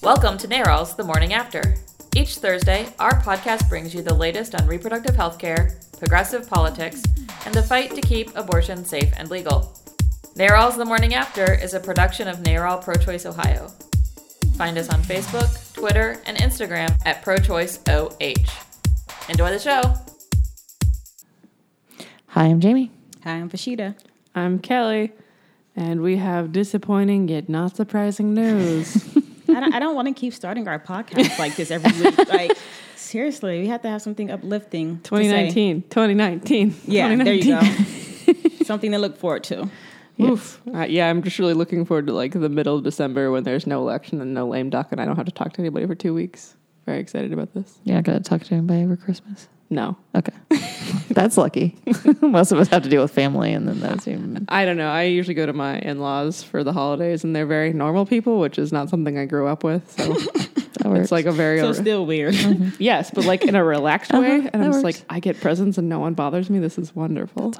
Welcome to NARAL's The Morning After. Each Thursday, our podcast brings you the latest on reproductive health care, progressive politics, and the fight to keep abortion safe and legal. NARAL's The Morning After is a production of NARAL Pro Choice Ohio. Find us on Facebook, Twitter, and Instagram at ProChoiceOH. Enjoy the show! Hi, I'm Jamie. Hi, I'm Rashida. I'm Kelly, and we have disappointing yet not surprising news. I don't, I don't want to keep starting our podcast like this every week. Like, seriously, we have to have something uplifting. to say. 2019, 2019. Yeah, there you 2019. go. something to look forward to. Oof. Uh, yeah, I'm just really looking forward to like the middle of December when there's no election and no lame duck, and I don't have to talk to anybody for two weeks. Very excited about this. You're not going to talk to anybody over Christmas? No, Okay. That's lucky. Most of us have to deal with family, and then that's even. I don't know. I usually go to my in-laws for the holidays, and they're very normal people, which is not something I grew up with. So That works. it's like a very So still weird. yes, but like in a relaxed way. And I'm just works. like, I get presents and no one bothers me. This is wonderful.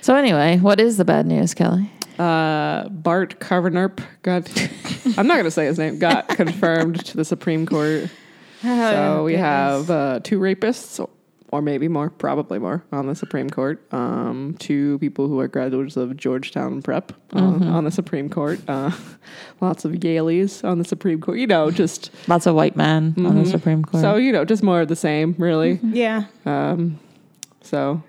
So, anyway, what is the bad news, Kelly? uh, Bart Carvenerp got, I'm not going to say his name, got confirmed to the Supreme Court. So we have uh, two rapists, or maybe more, probably more, on the Supreme Court. Um, two people who are graduates of Georgetown Prep on, on the Supreme Court. Uh, lots of Yaleys on the Supreme Court. You know, just Lots of white men on the Supreme Court. so you know, just more of the same, really. Yeah. Um, so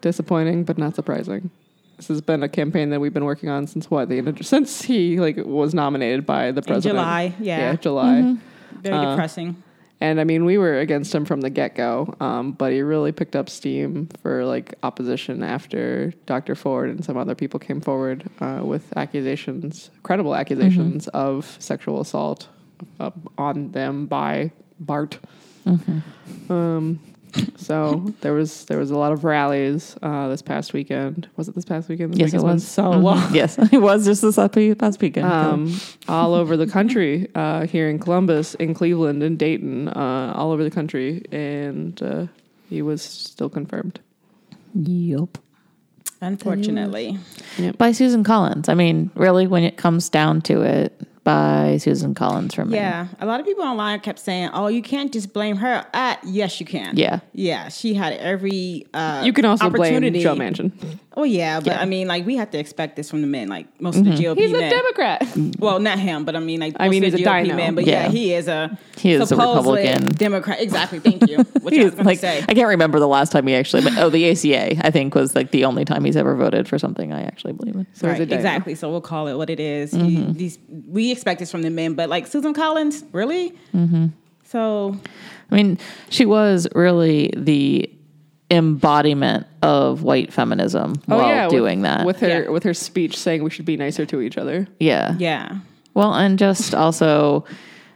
disappointing, but not surprising. This has been a campaign that we've been working on since what the end of- since he like was nominated by the president. July, yeah. yeah, July. Very Uh, depressing. And I mean, we were against him from the get go, um, but he really picked up steam for like opposition after Dr. Ford and some other people came forward uh, with accusations, credible accusations of sexual assault uh, on them by Bart. Um, so there was there was a lot of rallies uh, this past weekend. Was it this past weekend? This yes, it weekend's been was. so Mhm. long Yes, it was just this up- past weekend. um, all over the country, uh, here in Columbus, in Cleveland, in Dayton, uh, all over the country, and uh, he was still confirmed. yep. Unfortunately. By Susan Collins. I mean, really, when it comes down to it, by Susan Collins from Maine. Yeah. A lot of people online kept saying, oh, you can't just blame her. Uh, yes, you can. Yeah. Yeah. She had every uh, You can also blame opportunity. Joe Manchin. Oh, yeah. But I mean, like, we have to expect this from the men. Like, most of the GOP He's a. Democrat. Well, not him, but I mean, like, I mean, of the he's a GOP dino. man, but yeah. Yeah. he is a He is a Republican. Democrat. Exactly. Thank you. What I was He's going like, to say. I can't remember the last time he actually, but, oh, the ACA, I think, was like the only time he's ever voted for something I actually believe in. So he's a Right, exactly. So we'll call it what it is. Mm-hmm. You- these we expect this from the men, but like Susan Collins, really? Mm-hmm. So I mean, she was really the embodiment of white feminism oh, while with- doing that. with her Yeah. with her speech saying we should be nicer to each other. yeah. yeah, Well, and just also,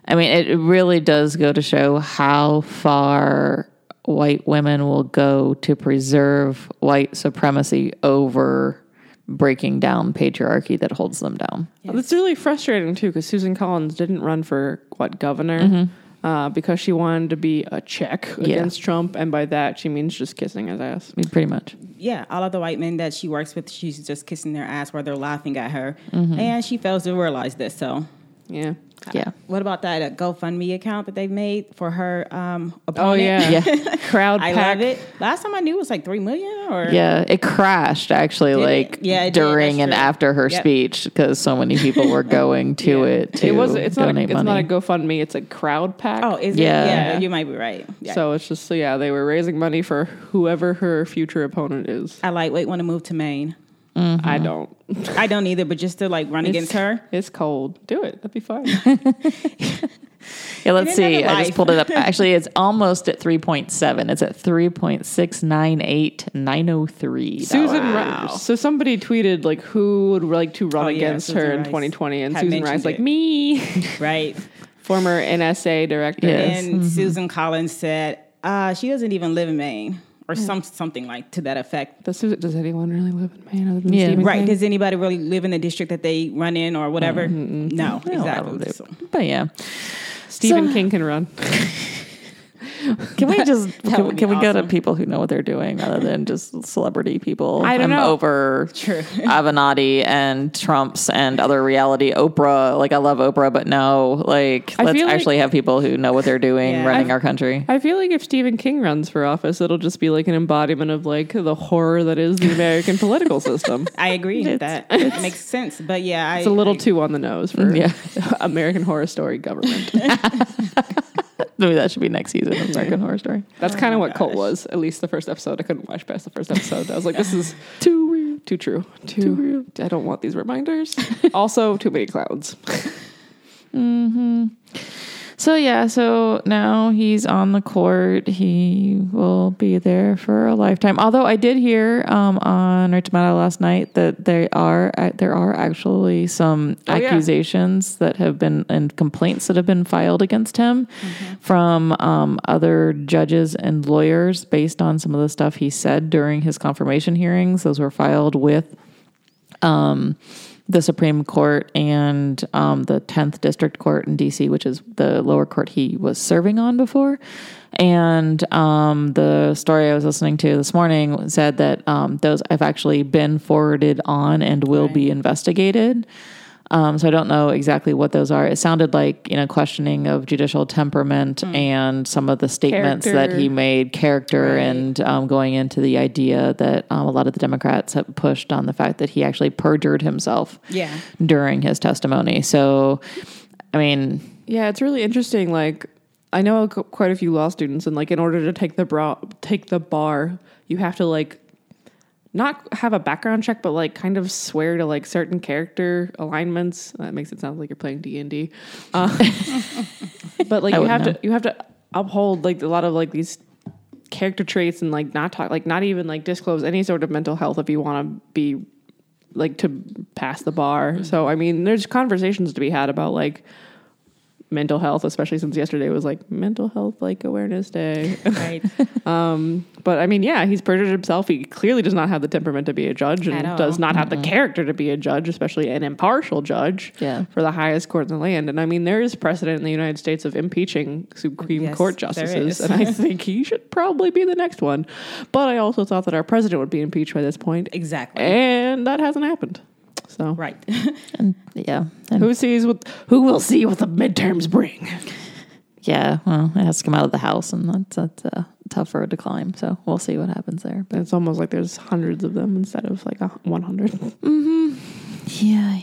I mean, it really does go to show how far white women will go to preserve white supremacy over breaking down patriarchy that holds them down. It's really frustrating too because Susan Collins didn't run for what governor mm-hmm. Uh, because she wanted to be a check against Trump, and by that she means just kissing his ass. I mean, pretty much. yeah. All of the white men that she works with, she's just kissing their ass while they're laughing at her, Mm-hmm. and she fails to realize this. So, Yeah. Yeah. what about that uh, GoFundMe account that they've made for her um, Oh yeah. Yeah. Crowd I pack. love it. Last time I knew it was like three million, or Yeah, it crashed actually, Did it? like Yeah, it did. during and after her Yep. speech because so many people were going to it to It was. It's not. A, donate it's not a money. GoFundMe. It's a Crowdpac. Oh, is Yeah. it? Yeah, you might be right. Yeah. So it's just so yeah, they were raising money for whoever her future opponent is. I lightweight want to move to Maine. Mm-hmm. I mm-hmm. don't. I don't either, but just to like run against her. It's cold. Do it. That'd be fine. yeah, let's see. have a I just pulled it up. Actually, it's almost at three point seven. It's at three point six nine eight nine zero three. Susan Wow. Rice. So somebody tweeted like who would like to run Oh, against Susan her in Rice 2020, and had Susan Rice like it. me, Right. former NSA director. Yes. And Susan Collins said, uh, she doesn't even live in Maine. Or some something like to that effect. Does, does anyone really live in Maine other than Yeah. Stephen Right. King? Does anybody really live in the district that they run in or whatever? No, I exactly. So- But yeah, Stephen So- King can run. Can we just can, can we go to people who know what they're doing rather than just celebrity people? I don't I'm know. over True. Avenatti and Trump's and other reality Oprah. Like I love Oprah, but no, like I let's feel like- actually have people who know what they're doing Yeah. running our country. I feel like if Stephen King runs for office, it'll just be like an embodiment of like the horror that is the American political system. I agree with that. It makes sense. But yeah, I, It's a little I, too on the nose for Yeah. American Horror Story government. Maybe that should be next season of American Horror Story. That's Oh kind of my what Cult gosh. was. At least the first episode. I couldn't watch past the first episode. I was like, this is too real, too true, too, real. I don't want these reminders. also, too many clowns. Mm-hmm. So yeah, so now he's on the court. He will be there for a lifetime. Although I did hear um, on Rachel Maddow last night that there are uh, there are actually some Oh, yeah. accusations that have been and complaints that have been filed against him from um, other judges and lawyers based on some of the stuff he said during his confirmation hearings. Those were filed with um, the Supreme Court and um, the 10th District Court in DC, which is the lower court he was serving on before. And um, the story I was listening to this morning said that um, those have actually been forwarded on and will be investigated. Um, so I don't know exactly what those are. It sounded like you know questioning of judicial temperament and some of the statements that he made, character, and um, going into the idea that um, a lot of the Democrats have pushed on the fact that he actually perjured himself Yeah. during his testimony. So, I mean, Yeah, it's really interesting. Like, I know quite a few law students, and like, in order to take the bra- take the bar, you have to like not have a background check, but like kind of swear to like certain character alignments. That makes it sound like you're playing D and D. Uh, But like, I you have know. to you have to uphold like a lot of like these character traits and like not talk like not even like disclose any sort of mental health if you want to be like to pass the bar. So I mean, there's conversations to be had about like mental health, especially since yesterday was like mental health like awareness day. Right. Um, but I mean, yeah, he's perjured himself. He clearly does not have the temperament to be a judge and does not have the character to be a judge, especially an impartial judge Yeah. for the highest court in the land. And I mean, there is precedent in the United States of impeaching Supreme Yes, Court justices, and I think he should probably be the next one. But I also thought that our president would be impeached by this point, exactly. and that hasn't happened. So right. and yeah, and who sees what? Who will see what the midterms bring? yeah, well, it has to come out of the House, and that's that's a tough road to climb. So we'll see what happens there. But It's almost like there's hundreds of them instead of like a 100. Mm-hmm. yeah, yeah,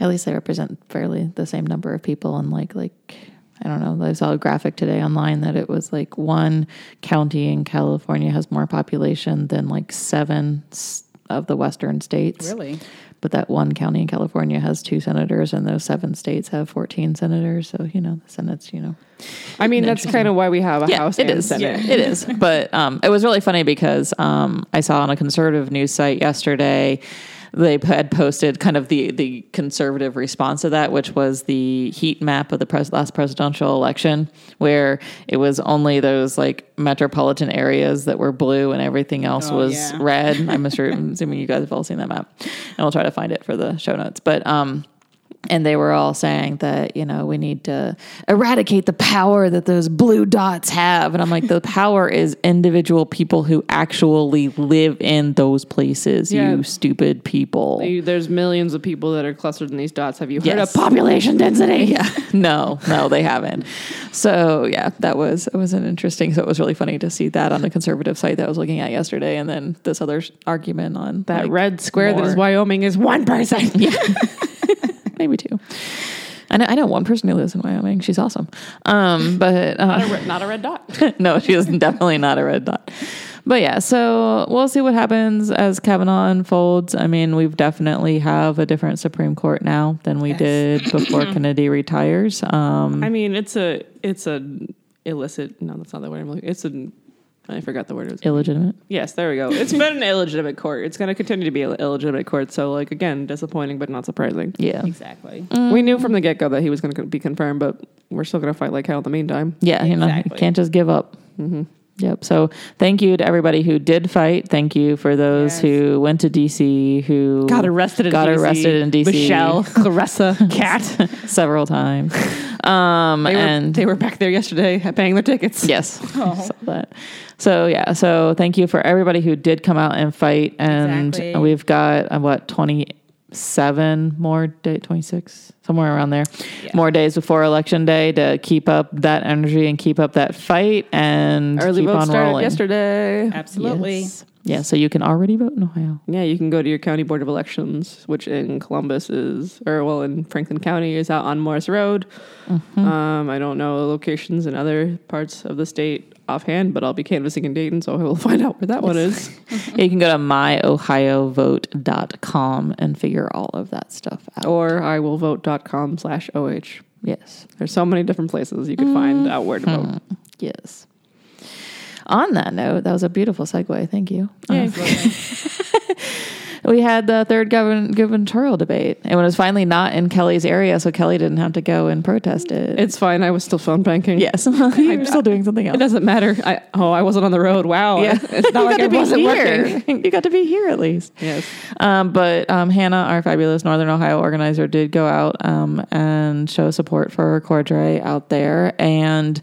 at least they represent fairly the same number of people, and like like. I don't know. I saw a graphic today online that it was like one county in California has more population than like seven of the western states. really. But that one county in California has two senators, and those seven states have 14 senators. So, you know, the Senate's, you know. I mean, that's kind of why we have a House it and is. Senate. It is. But um, it was really funny because um, I saw on a conservative news site yesterday, they had posted kind of the, the conservative response to that, which was the heat map of the pres- last presidential election, where it was only those like metropolitan areas that were blue and everything else Oh, was yeah. red. I'm sure, I'm assuming you guys have all seen that map, and I'll try to find it for the show notes. But um, and they were all saying that you know we need to eradicate the power that those blue dots have and i'm like the power is individual people who actually live in those places Yeah. you stupid people There's millions of people that are clustered in these dots. Have you heard Yes. of population density? yeah no no they haven't so yeah that was it was an interesting so it was really funny to see that on the conservative site that i was looking at yesterday and then this other argument on That like, red square that is. Wyoming is one person. maybe two I know, I know one person who lives in Wyoming. She's awesome. Um, but uh, not, a red, not a red dot. no, she is definitely not a red dot. But yeah, so we'll see what happens as Kavanaugh unfolds. I mean, we've definitely have a different Supreme Court now than we did before Kennedy retires. Um, I mean, it's a it's a illicit. No, that's not the word I'm looking. It's a. I forgot the word. It was. illegitimate. Yes, there we go. It's been an illegitimate court. It's going to continue to be an illegitimate court. So, like again, disappointing but not surprising. Yeah, Exactly. Mm. We knew from the get go that he was going to be confirmed, but we're still going to fight like hell in the meantime. yeah. You know, Exactly. can't just give up. Mm-hmm. Yep. So thank you to everybody who did fight. Thank you for those Yes. who went to DC, who Got arrested in got DC. arrested in DC. Michelle, Clarissa, Cat. several times. Um, They were, and they were back there yesterday paying their tickets. Yes. So, that- so yeah. So thank you for everybody who did come out and fight, and Exactly. we've got uh, what twenty seven more day, twenty six somewhere around there, more days before election day to keep up that energy and keep up that fight and Early keep vote on started rolling. Yesterday. Absolutely. Yes. Yeah. So you can already vote in Ohio. Yeah, you can go to your county board of elections, which in Columbus is, or well, in Franklin County is out on Morris Road. Um, I don't know locations in other parts of the state offhand, but I'll be canvassing in Dayton, so I will find out where that one is. you can go to myohiovote.com and figure all of that stuff out. or I will vote.com slash OH. Yes. There's so many different places you could find out where to vote. Yes. On that note, that was a beautiful segue. Thank you. Uh, we had the third govern- gubernatorial debate, and it was finally not in Kelly's area, so Kelly didn't have to go and protest it. It's fine. I was still phone banking. yes, you're still doing something else. It doesn't matter. I, oh, I wasn't on the road. Wow. Yeah, It's not like I wasn't here. working. you got to be here at least. Yes. Um, but um, Hannah, our fabulous Northern Ohio organizer, did go out um, and show support for Cordray out there. And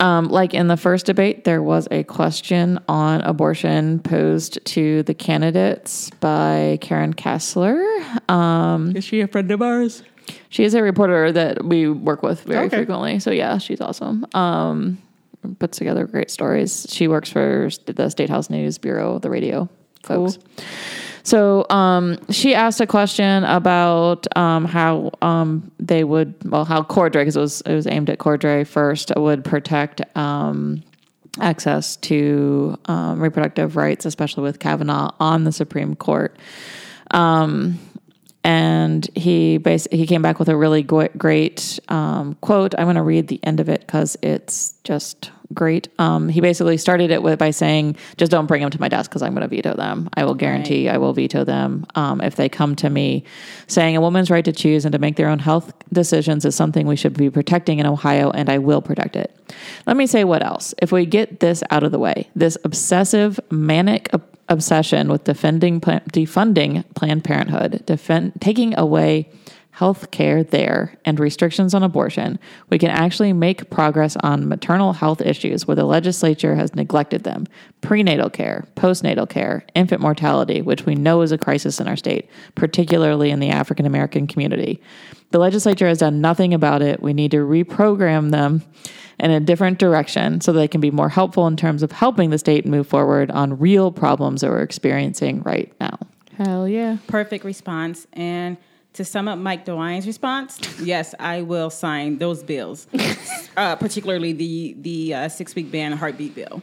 um, like in the first debate, there was a question on abortion posed to the candidates by Karen Kasler. Um, Is she a friend of ours? she is a reporter that we work with very Okay. frequently. So yeah, she's awesome. Um, puts together great stories. She works for the State House News Bureau, the radio folks. So um, she asked a question about um, how um, they would, well, how Cordray, because it was it was aimed at Cordray first, would protect um, access to um, reproductive rights, especially with Kavanaugh on the Supreme Court. Um, and he basically he came back with a really gr- great um, quote. I'm going to read the end of it because it's just great. Um, he basically started it with by saying, "Just don't bring them to my desk because I'm going to veto them. I will guarantee I will veto them um, if they come to me." Saying a woman's right to choose and to make their own health decisions is something we should be protecting in Ohio, and I will protect it. Let me say what else. If we get this out of the way, this obsessive manic obsession with defending defunding Planned Parenthood, defend, taking away health care there, and restrictions on abortion, we can actually make progress on maternal health issues where the legislature has neglected them prenatal care, postnatal care, infant mortality, which we know is a crisis in our state, particularly in the African American community. The legislature has done nothing about it. We need to reprogram them in a different direction so they can be more helpful in terms of helping the state move forward on real problems that we're experiencing right now. Hell yeah. Perfect response. And to sum up Mike DeWine's response, yes, I will sign those bills, uh, particularly the the uh, six week ban heartbeat bill.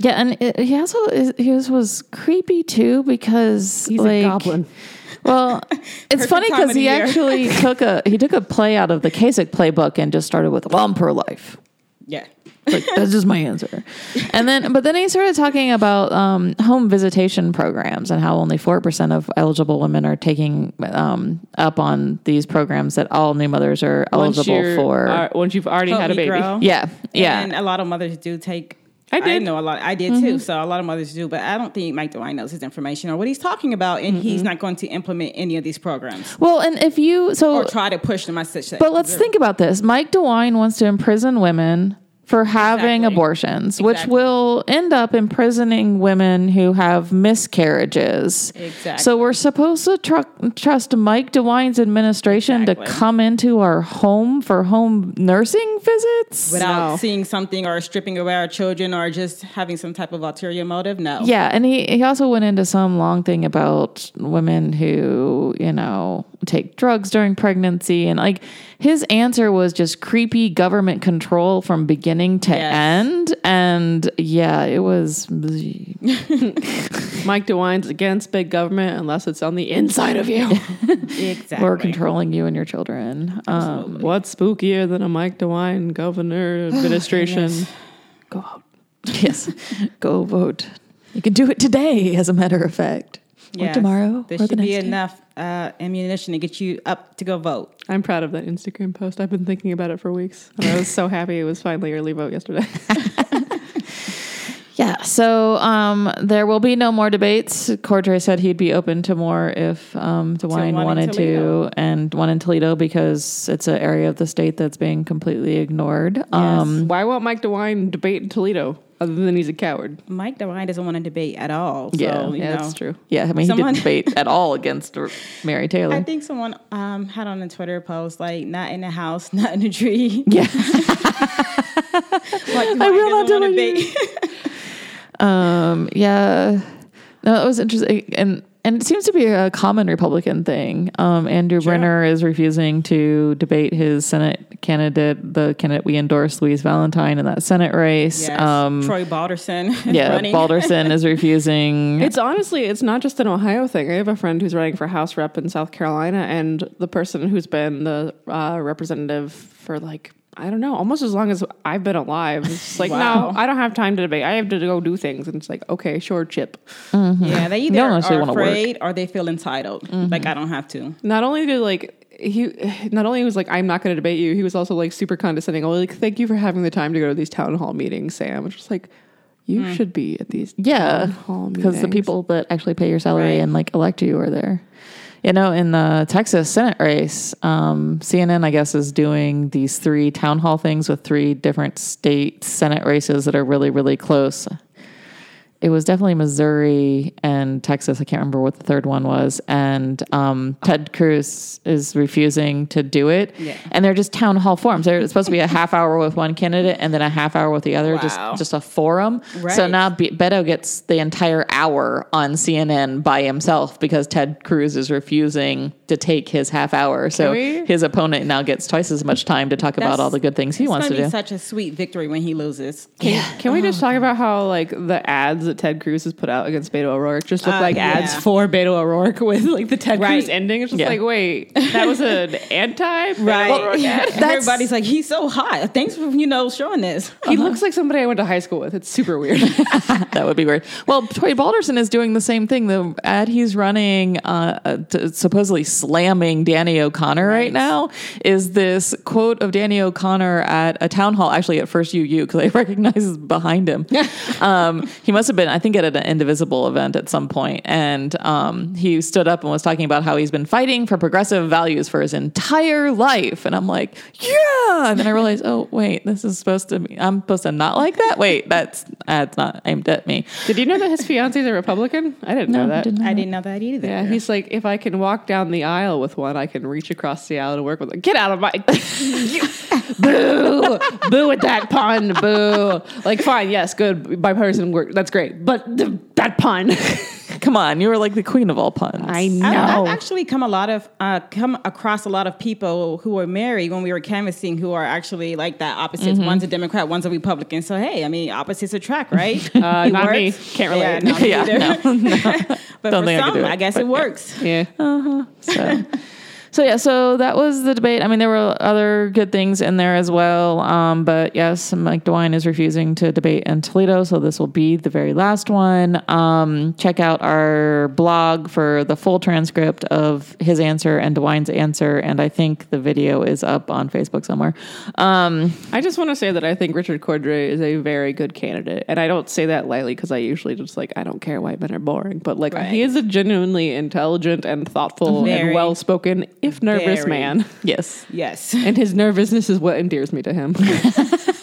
Yeah, and it, he also is, his was creepy too because He's like, a goblin. Well, it's funny because he year. actually took a he took a play out of the Kasich playbook and just started with "Well, I'm pro-life." Yeah. Like that's just my answer. And then, but then he started talking about um, home visitation programs and how only four percent of eligible women are taking um, up on these programs that all new mothers are eligible you're- for. uh, once you've already Help had a baby. grow. yeah, yeah. And a lot of mothers do take. I did. know a lot. I did too. Mm-hmm. So a lot of mothers do, but I don't think Mike DeWine knows his information or what he's talking about, and he's mm-hmm. not going to implement any of these programs well, and if you so or try to push them. I said, But let's think about this. Mike DeWine wants to imprison women for having Exactly. abortions, which will end up imprisoning women who have miscarriages. Exactly. So we're supposed to tru- trust Mike DeWine's administration Exactly. to come into our home for home nursing visits. without No. seeing something or stripping away our children or just having some type of ulterior motive. No. Yeah, and he, he also went into some long thing about women who, you know, take drugs during pregnancy. And like his answer was just creepy government control from beginning to Yes. end. And yeah, it was. Mike DeWine's against big government unless it's on the inside of you. exactly. We're controlling you and your children. Um, What's spookier than a Mike DeWine governor administration? go out. Yes, go vote. You can do it today, as a matter of fact. Or tomorrow. There or the should be next day. enough uh, ammunition to get you up to go vote. I'm proud of that Instagram post. I've been thinking about it for weeks. And I was so happy it was finally early vote yesterday. Yeah. So um, there will be no more debates. Cordray said he'd be open to more if um, DeWine one in wanted to, and one in Toledo because it's an area of the state that's being completely ignored. Um, Why won't Mike DeWine debate in Toledo other than he's a coward? Mike DeWine doesn't want to debate at all. So, Yeah, Yeah, that's true. yeah, I mean, Someone- he didn't debate at all against Mary Taylor. I think someone um, had on a Twitter post like "not in the house, not in the tree." yeah. Like, I will not debate Um, yeah. No, it was interesting. And and it seems to be a common Republican thing. Um, Andrew Brenner is refusing to debate his Senate candidate, the candidate we endorsed, Louise Valentine, in that Senate race. Yes. Um, Troy Balderson. is yeah, running. Balderson is refusing. It's honestly, it's not just an Ohio thing. I have a friend who's running for House Rep in South Carolina, and the person who's been the uh, representative for like I don't know, almost as long as I've been alive. It's like, Wow. no, I don't have time to debate. I have to go do things, and it's like, okay, sure, Chip. Mm-hmm. Yeah, they either don't actually are wanna work. or they feel entitled. Mm-hmm. Like I don't have to. Not only did like he, not only was like, I'm not going to debate you. He was also like super condescending. Oh, like, thank you for having the time to go to these town hall meetings, Sam. It's just like, you mm. should be at these Yeah, town hall because the people that actually pay your salary Right. and like elect you are there. You know, in the Texas Senate race, um, CNN, I guess, is doing these three town hall things with three different state Senate races that are really, really close. It was definitely Missouri and Texas. I can't remember what the third one was. And um, Ted Cruz is refusing to do it. Yeah. And they're just town hall forums. They're supposed to be a half hour with one candidate and then a half hour with the other. Wow. Just just a forum. Right. So now Be- Beto gets the entire hour on CNN by himself because Ted Cruz is refusing to take his half hour. So his opponent now gets twice as much time to talk about all the good things he wants to gonna do. such a sweet victory when he loses. Can, can we just talk about how like the ads that Ted Cruz has put out against Beto O'Rourke just look Uh, like ads for Beto O'Rourke with like the Ted Cruz ending? It's just Yeah. like, wait, that was an anti Beto Right. O'Rourke ad? Everybody's like, he's so hot. Thanks for you know showing this. He looks like somebody I went to high school with. It's super weird. that would be weird. Well, Troy Balderson is doing the same thing. The ad he's running, uh, uh, supposedly slamming Danny O'Connor right. now, is this quote of Danny O'Connor at a town hall, actually at First UU, because I recognize behind him. um, he must have been, I think, at an Indivisible event at some point, and um, he stood up and was talking about how he's been fighting for progressive values for his entire life, and I'm like, yeah. And then I realized, oh wait, this is supposed to be. I'm supposed to not like that. Wait, that's that's not aimed at me. Did you know that his fiance is a Republican? I didn't know that. didn't know I didn't know that either. Yeah, he's like, if I can walk down the aisle with one, I can reach across the aisle to work with. Them. Get out of my boo, boo at that pun, boo. Like, fine, yes, good, bipartisan work, that's great, but th- that pun, Come on, you were like the queen of all puns. I know. I've, I've actually come a lot of uh, come across a lot of people who are married when we were canvassing who are actually like that opposites. One's a Democrat, one's a Republican. So hey, I mean opposites attract, right? Uh, It not me. Can't relate. Yeah, not me Yeah, either. but Don't for think I could some, I, guess but it yeah. works. yeah. So, so yeah, so that was the debate. I mean, there were other good things in there as well. Um, but yes, Mike DeWine is refusing to debate in Toledo, so this will be the very last one. Um, check out our blog for the full transcript of his answer and DeWine's answer, and I think the video is up on Facebook somewhere. Um, I just want to say that I think Richard Cordray is a very good candidate, and I don't say that lightly because I usually just like I don't care white men are boring, but like Right. he is a genuinely intelligent and thoughtful Very. and well spoken, if nervous Very. man. yes. Yes. And his nervousness is what endears me to him.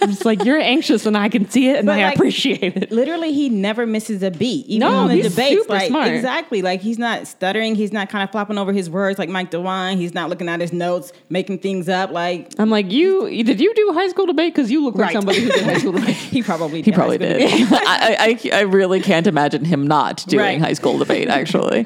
I'm just like you're anxious, and I can see it, and But, I like, appreciate it. Literally, he never misses a beat. Even No, on the he's debates, super like smart. exactly, like he's not stuttering. He's not kind of flopping over his words like Mike DeWine. He's not looking at his notes, making things up. Like I'm like you. Did you do high school debate? Because you look like Right. somebody who did high school debate. he probably He probably did. I, I, I really can't imagine him not doing Right. high school debate, actually.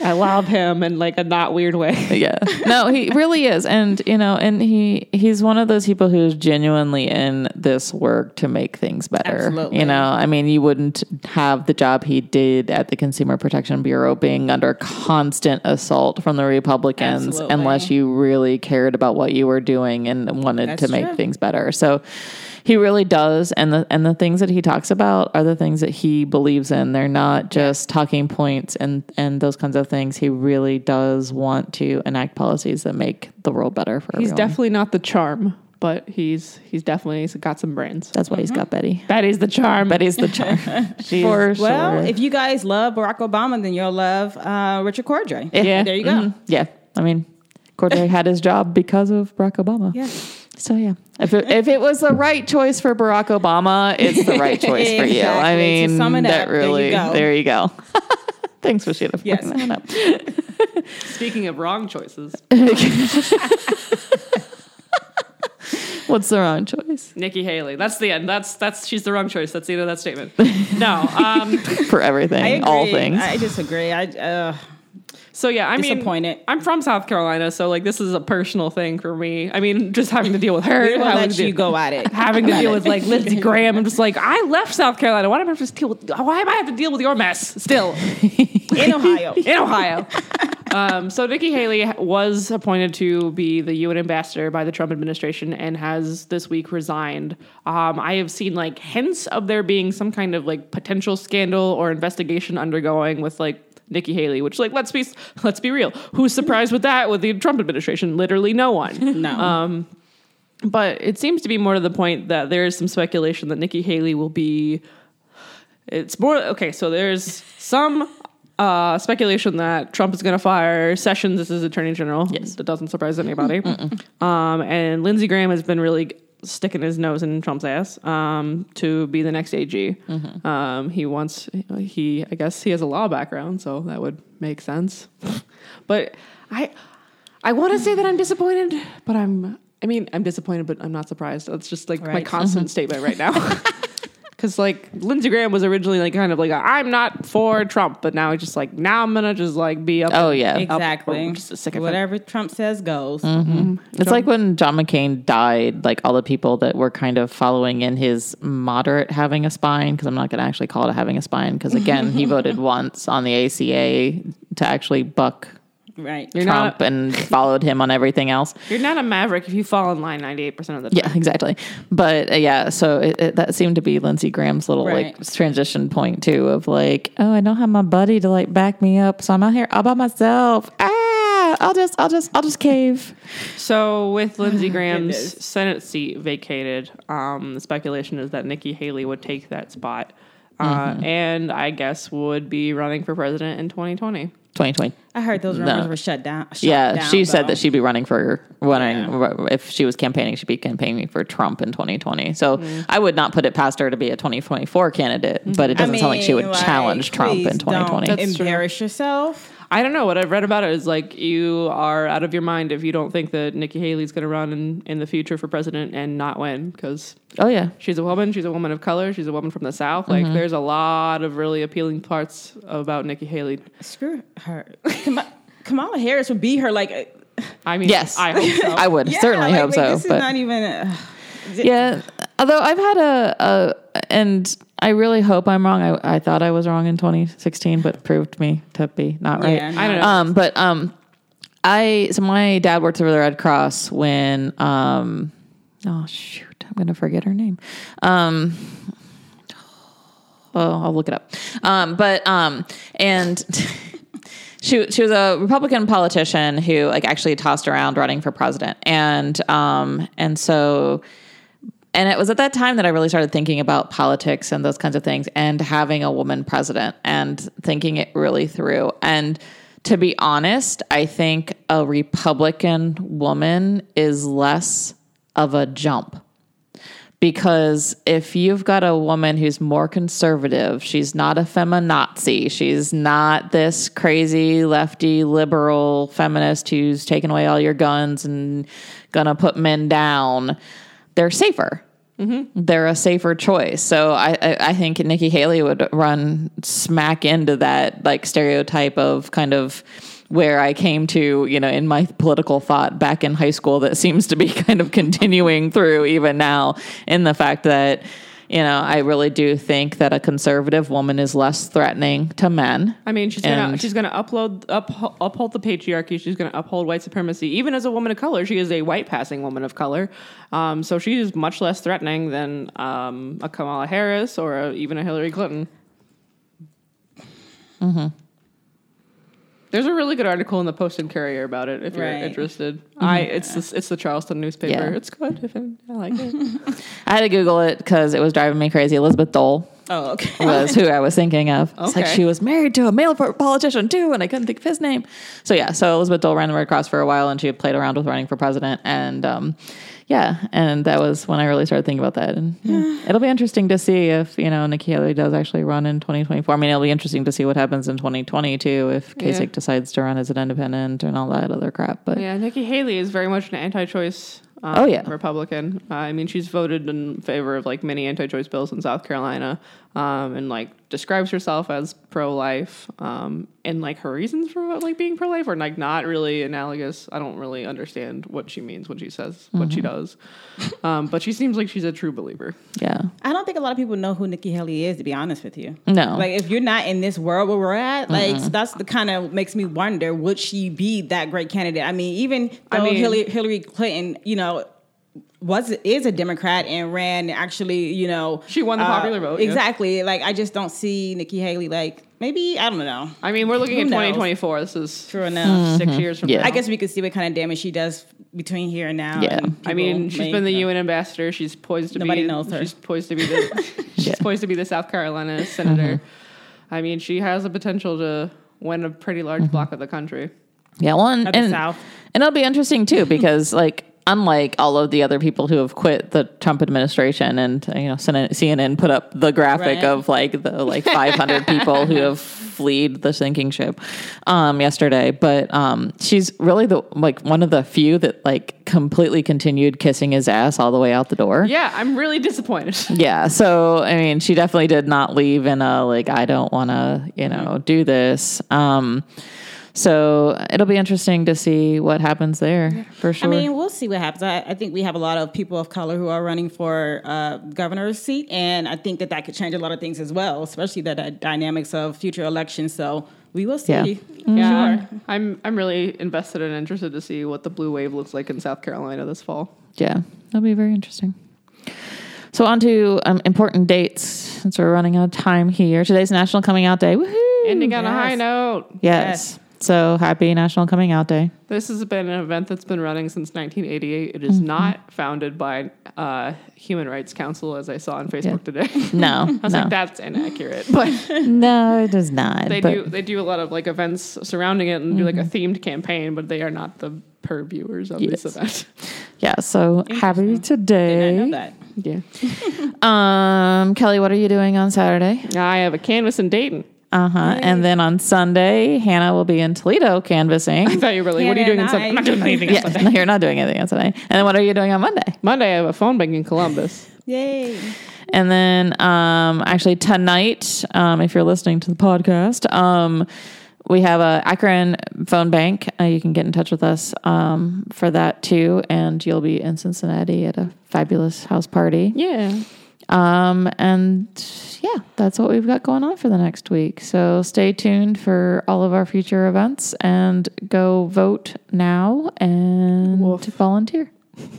I love him in like a not weird way. yeah no he really is and you know and he he's one of those people who's genuinely in this work to make things better Absolutely. you know i mean you wouldn't have the job he did at the consumer protection bureau being under constant assault from the republicans Absolutely. unless you really cared about what you were doing and wanted That's to make true. things better so he really does and the and the things that he talks about are the things that he believes in they're not just talking points and and those kinds of things he really does want to enact policies that make the world better for He's everyone definitely not the charm. but he's he's definitely he's got some brains. That's why he's got Betty. Betty's the charm. Betty's the charm. She's- For Well, if you guys love Barack Obama, then you'll love uh, Richard Cordray. Yeah. There you go. Mhm. Yeah. I mean, Cordray had his job because of Barack Obama. Yeah. So yeah, if it, if it was the right choice for Barack Obama, it's the right choice for you. I Exactly. To mean, sum it that up, there you really, go. there you go. Thanks, Rashida, for Yes. bringing that up. Speaking of wrong choices, What's the wrong choice Nikki Haley. That's the end. That's that's she's the wrong choice. That's the end of that statement. No. Um, for everything, I agree. all things? I disagree. I uh, so yeah, I mean, I'm from South Carolina, so like this is a personal thing for me. I mean, just having to deal with her, we will let to you deal- go at it. having to deal with like Lindsey Graham. I'm just like, I left South Carolina. Why do I have to deal with? Why am I have to deal with your mess still in Ohio. in Ohio? um, so Nikki Haley was appointed to be the UN ambassador by the Trump administration and has this week resigned. Um, I have seen like hints of there being some kind of like potential scandal or investigation undergoing with like. Nikki Haley, which like let's be let's be real, who's surprised with that with the Trump administration? Literally no one. No. Um, but it seems to be more to the point that there is some speculation that Nikki Haley will be. It's more okay. So there's some uh, speculation that Trump is going to fire Sessions as his attorney general. Yes. that doesn't surprise anybody. Um, and Lindsey Graham has been really sticking his nose in Trump's ass um, to be the next AG. Um, he wants he I guess he has a law background, so that would make sense. but I I want to say that I'm disappointed, but I'm I mean I'm disappointed, but I'm not surprised. That's just like my Right. constant statement right now. Because like Lindsey Graham was originally like kind of like i I'm not for Trump, but now he's just like now I'm gonna just like be up. oh yeah, exactly. I'm just sick of it. Whatever Trump says goes. Mm-hmm. Mm-hmm. It's like when John McCain died, like all the people that were kind of following in his moderate having a spine, because I'm not going to actually call it having a spine, because again, he voted once on the ACA to actually buck Right. You're Trump not and followed him on everything else. you're not a maverick if you fall in line 98 percent of the time. Yeah, exactly. But uh, yeah, so it, it, that seemed to be Lindsey Graham's little Right. like transition point too of like, oh, I don't have my buddy to like back me up, so I'm out here all by myself. Ah, I'll just, I'll just, I'll just cave. So with Lindsey Graham's Senate seat vacated, um, the speculation is that Nikki Haley would take that spot, uh, and I guess would be running for president in 2020. 2020. I heard those rumors No. were shut down. shut Yeah, down, she said that she'd be running for running if she was campaigning, she'd be campaigning for Trump in 2020. So mm. I would not put it past her to be a 2024 candidate, but it mm-hmm. doesn't sound like she would like, challenge Trump in 2020. Don't That's true. embarrass yourself. I don't know. What I've read about it is like you are out of your mind if you don't think that Nikki Haley's going to run in, in the future for president and not win because oh yeah, she's a woman. She's a woman of color. She's a woman from the South. Like there's a lot of really appealing parts about Nikki Haley. Screw her. Kam- Kamala Harris would be her like. uh, I mean, yes, I hope so. I would yeah, certainly like, hope wait, so. This is but not even. Uh, yeah, although I've had a, a and I really hope I'm wrong. I, I thought I was wrong in 2016, but proved me to be not right. Yeah, I don't know. Um, but um, I so my dad worked for the Red Cross when um, oh shoot, I'm gonna forget her name. Um, well, I'll look it up. Um, but um, and. She, she was a Republican politician who like actually tossed around running for president, and um, and so and it was at that time that I really started thinking about politics and those kinds of things and having a woman president and thinking it really through. And to be honest, I think a Republican woman is less of a jump. Because if you've got a woman who's more conservative, she's not a feminazi, she's not this crazy lefty liberal feminist who's taking away all your guns and gonna put men down, they're safer. They're a safer choice. So I, I, I think Nikki Haley would run smack into that like stereotype of kind of where I came to, you know, in my political thought back in high school that seems to be kind of continuing through even now in the fact that, you know, I really do think that a conservative woman is less threatening to men. I mean, she's gonna she's gonna upload up, uphold the patriarchy. She's gonna uphold white supremacy. Even as a woman of color, she is a white passing woman of color. Um, so she is much less threatening than um, a Kamala Harris or a, even a Hillary Clinton. There's a really good article in the Post and Courier about it if you're Right. interested. I it's the, it's the Charleston newspaper. Yeah. It's good. If it, I like it. I had to Google it because it was driving me crazy. Elizabeth Dole Oh, okay. was who I was thinking of. Okay. It's like she was married to a male politician too, and I couldn't think of his name. So yeah, so Elizabeth Dole ran the Red Cross for a while, and she had played around with running for president, and um, yeah, and that was when I really started thinking about that. And yeah, it'll be interesting to see if you know Nikki Haley does actually run in 2024. I mean, it'll be interesting to see what happens in 2020 too if Kasich Yeah. decides to run as an independent and all that other crap. But Yeah, Nikki Haley is very much an anti-choice. Um, Oh, yeah. Republican. Uh, I mean, she's voted in favor of like many anti-choice bills in South Carolina, um, and like describes herself as pro-life. Um, and like her reasons for like being pro-life are like not really analogous. I don't really understand what she means when she says what she does, um, but she seems like she's a true believer. yeah, I don't think a lot of people know who Nikki Haley is, to be honest with you. No. Like, if you're not in this world where we're at, like, so that's the kind of makes me wonder would she be that great candidate? I mean, even I mean- Hillary, Hillary Clinton, you know, was is a Democrat and ran actually, you know, She won the uh, popular vote, yeah. Exactly. Like, I just don't see Nikki Haley. Like, maybe I don't know. I mean, we're looking Who at knows? 2024. This is True enough. Mm-hmm. 6 years from Yeah. now. I guess we could see what kind of damage she does between here and now. Yeah. and I mean, people she's may- been the UN ambassador. She's poised to Nobody be. knows her. She's poised to be the. she's Yeah. poised to be the South Carolina senator. Mm-hmm. I mean, she has the potential to win a pretty large mm-hmm. block of the country. Yeah, well, and, and, and it'll be interesting too because like unlike all of the other people who have quit the Trump administration, and you know CNN, CNN put up the graphic Right. of like the like 500 people who have fled the sinking ship um, yesterday, but um, she's really the like one of the few that like completely continued kissing his ass all the way out the door. Yeah, I'm really disappointed. Yeah. So, I mean, she definitely did not leave in a like, I don't want to, you know, do this. Um, so it'll be interesting to see what happens there for sure. I mean, we'll see what happens. I, I think we have a lot of people of color who are running for uh, governor's seat, and I think that that could change a lot of things as well, especially the, the dynamics of future elections. So we will see. Yeah. Yeah, Sure. I'm. I'm really invested and interested to see what the blue wave looks like in South Carolina this fall. yeah, that'll be very interesting. So on to um, important dates since we're running out of time here. Today's National Coming Out Day. Woohoo! Ending on a high note. Yes. So happy National Coming Out Day. This has been an event that's been running since 1988. It is Mm-hmm. not founded by uh, Human Rights Council, as I saw on Facebook today. No, I was no, like, that's inaccurate. But no, it does not. they do they do a lot of like events surrounding it and do like a themed campaign, but they are not the purviewers of Yes. this event. Yeah. So happy today. I know that. Yeah, Um, Kelly, what are you doing on Saturday? I have a canvas in Dayton. Uh huh. And then on Sunday, Hannah will be in Toledo canvassing. I thought you were like, what are you doing on Sunday? I- I'm not doing anything on yeah, Sunday. no, you're not doing anything on Sunday. And then what are you doing on Monday? Monday, I have a phone bank in Columbus. Yay. And then, um, actually tonight, um, if you're listening to the podcast, um, we have a Akron phone bank. Uh, you can get in touch with us um, for that too, and you'll be in Cincinnati at a fabulous house party. Yeah. Um, and yeah, that's what we've got going on for the next week. So stay tuned for all of our future events and go vote now and Woof. volunteer.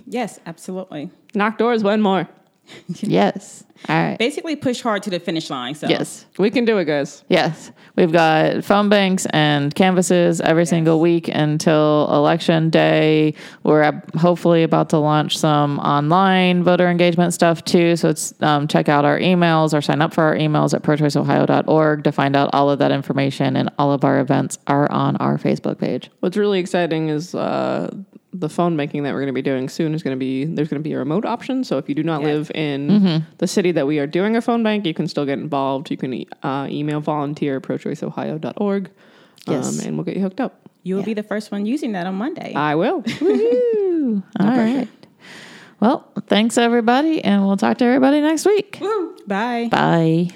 Yes, absolutely. Knock doors, one more. yes. All right. Basically, push hard to the finish line. So Yes. We can do it, guys. Yes. We've got phone banks and canvases every single week until election day. We're hopefully about to launch some online voter engagement stuff too. So it's um, check out our emails or sign up for our emails at prochoiceohio.org to find out all of that information. And all of our events are on our Facebook page. What's really exciting is uh, the phone banking that we're going to be doing soon is going to be there's going to be a remote option. So if you do not Yeah. live in the city that we are doing a phone bank, you can still get involved. You can e- uh, email volunteer prochoiceohio.org Yes. um, and we'll get you hooked up. you will be the first one using that on Monday. I will. Woo! All right. Well, thanks everybody, and we'll talk to everybody next week. Bye. Bye.